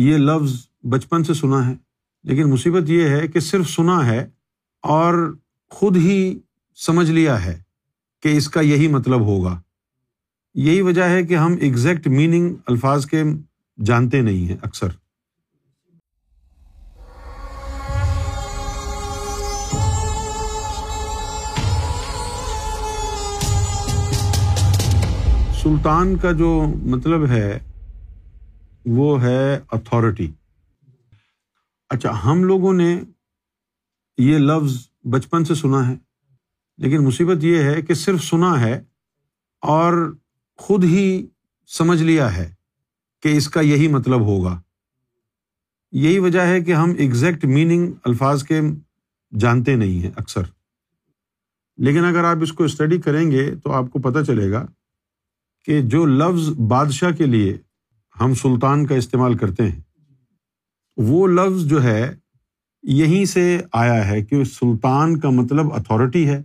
یہ لفظ بچپن سے سنا ہے، لیکن مصیبت یہ ہے کہ صرف سنا ہے اور خود ہی سمجھ لیا ہے کہ اس کا یہی مطلب ہوگا۔ یہی وجہ ہے کہ ہم ایگزیکٹ میننگ الفاظ کے جانتے نہیں ہیں اکثر۔ سلطان کا جو مطلب ہے وہ ہے اتھارٹی اچھا ہم لوگوں نے یہ لفظ بچپن سے سنا ہے، لیکن مصیبت یہ ہے کہ صرف سنا ہے اور خود ہی سمجھ لیا ہے کہ اس کا یہی مطلب ہوگا۔ یہی وجہ ہے کہ ہم ایگزیکٹ میننگ الفاظ کے جانتے نہیں ہیں اکثر۔ لیکن اگر آپ اس کو اسٹڈی کریں گے تو آپ کو پتہ چلے گا کہ جو لفظ بادشاہ کے لیے ہم سلطان کا استعمال کرتے ہیں۔ وہ لفظ جو ہے، یہیں سے آیا ہے کہ سلطان کا مطلب اتھارٹی ہے۔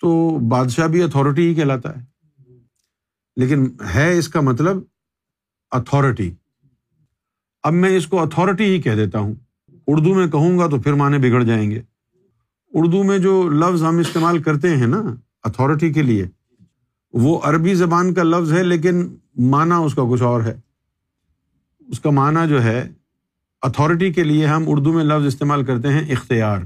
تو بادشاہ بھی اتھارٹی ہی کہلاتا ہے۔ لیکن ہے اس کا مطلب اتھارٹی اب میں اس کو اتھارٹی ہی کہہ دیتا ہوں۔ اردو میں کہوں گا تو پھر معنی بگڑ جائیں گے۔ اردو میں جو لفظ ہم استعمال کرتے ہیں نا اتھارٹی کے لیے، وہ عربی زبان کا لفظ ہے، لیکن معنی اس کا کچھ اور ہے۔ اس کا معنی جو ہے اتھارٹی کے لیے ہم اردو میں لفظ استعمال کرتے ہیں اختیار۔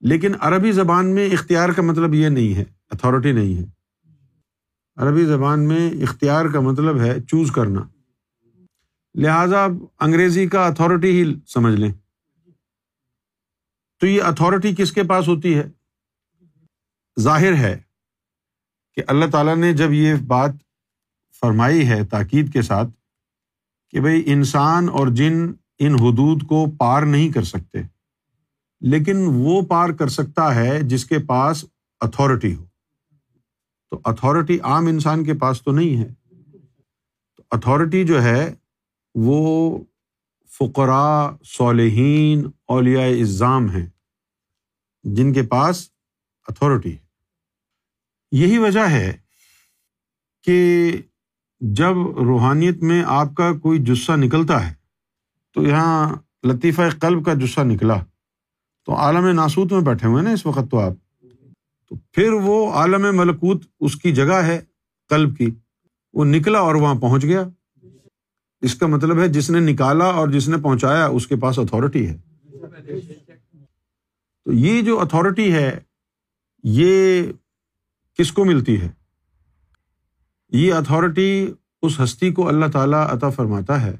لیکن عربی زبان میں اختیار کا مطلب یہ نہیں ہے اتھارٹی نہیں ہے۔ عربی زبان میں اختیار کا مطلب ہے چوز کرنا۔ لہذا انگریزی کا اتھارٹی ہی سمجھ لیں۔ تو یہ اتھارٹی کس کے پاس ہوتی ہے؟ ظاہر ہے کہ اللہ تعالیٰ نے جب یہ بات فرمائی ہے تاکید کے ساتھ کہ بھائی انسان اور جن ان حدود کو پار نہیں کر سکتے۔ لیکن وہ پار کر سکتا ہے جس کے پاس اتھارٹی ہو۔ تو اتھارٹی عام انسان کے پاس تو نہیں ہے۔ تو اتھارٹی جو ہے وہ فقراء، صالحین، اولیاء اظام ہیں۔ جن کے پاس اتھارٹی ہے۔ یہی وجہ ہے کہ جب روحانیت میں آپ کا کوئی جسہ نکلتا ہے، تو یہاں لطیفہ قلب کا جسہ نکلا۔ تو عالم ناسوت میں بیٹھے ہوئے نا اس وقت تو آپ۔ تو پھر وہ عالم ملکوت اس کی جگہ ہے، قلب کی۔ وہ نکلا اور وہاں پہنچ گیا۔ اس کا مطلب ہے جس نے نکالا اور جس نے پہنچایا، اس کے پاس اتھارٹی ہے۔ تو یہ جو اتھارٹی ہے، یہ کس کو ملتی ہے؟ یہ اتھارٹی اس ہستی کو اللہ تعالیٰ عطا فرماتا ہے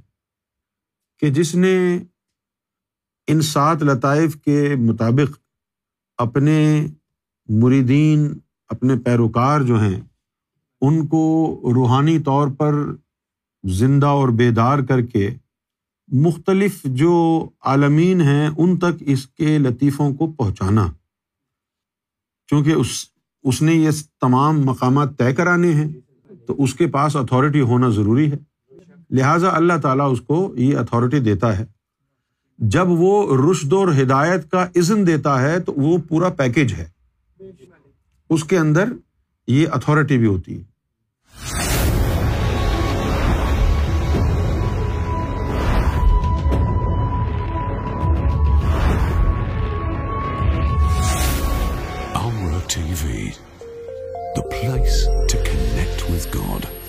کہ جس نے ان سات لطائف کے مطابق اپنے مریدین، اپنے پیروکار جو ہیں، ان کو روحانی طور پر زندہ اور بیدار کر کے مختلف جو عالمین ہیں ان تک اس کے لطیفوں کو پہنچانا۔ چونکہ اس اس نے یہ تمام مقامات طے کرانے ہیں۔ تو اس کے پاس اتھارٹی ہونا ضروری ہے۔ لہٰذا اللہ تعالیٰ اس کو یہ اتھارٹی دیتا ہے۔ جب وہ رشد اور ہدایت کا عزم دیتا ہے تو وہ پورا پیکج ہے۔ اس کے اندر یہ اتھارٹی بھی ہوتی ہے۔ Place means God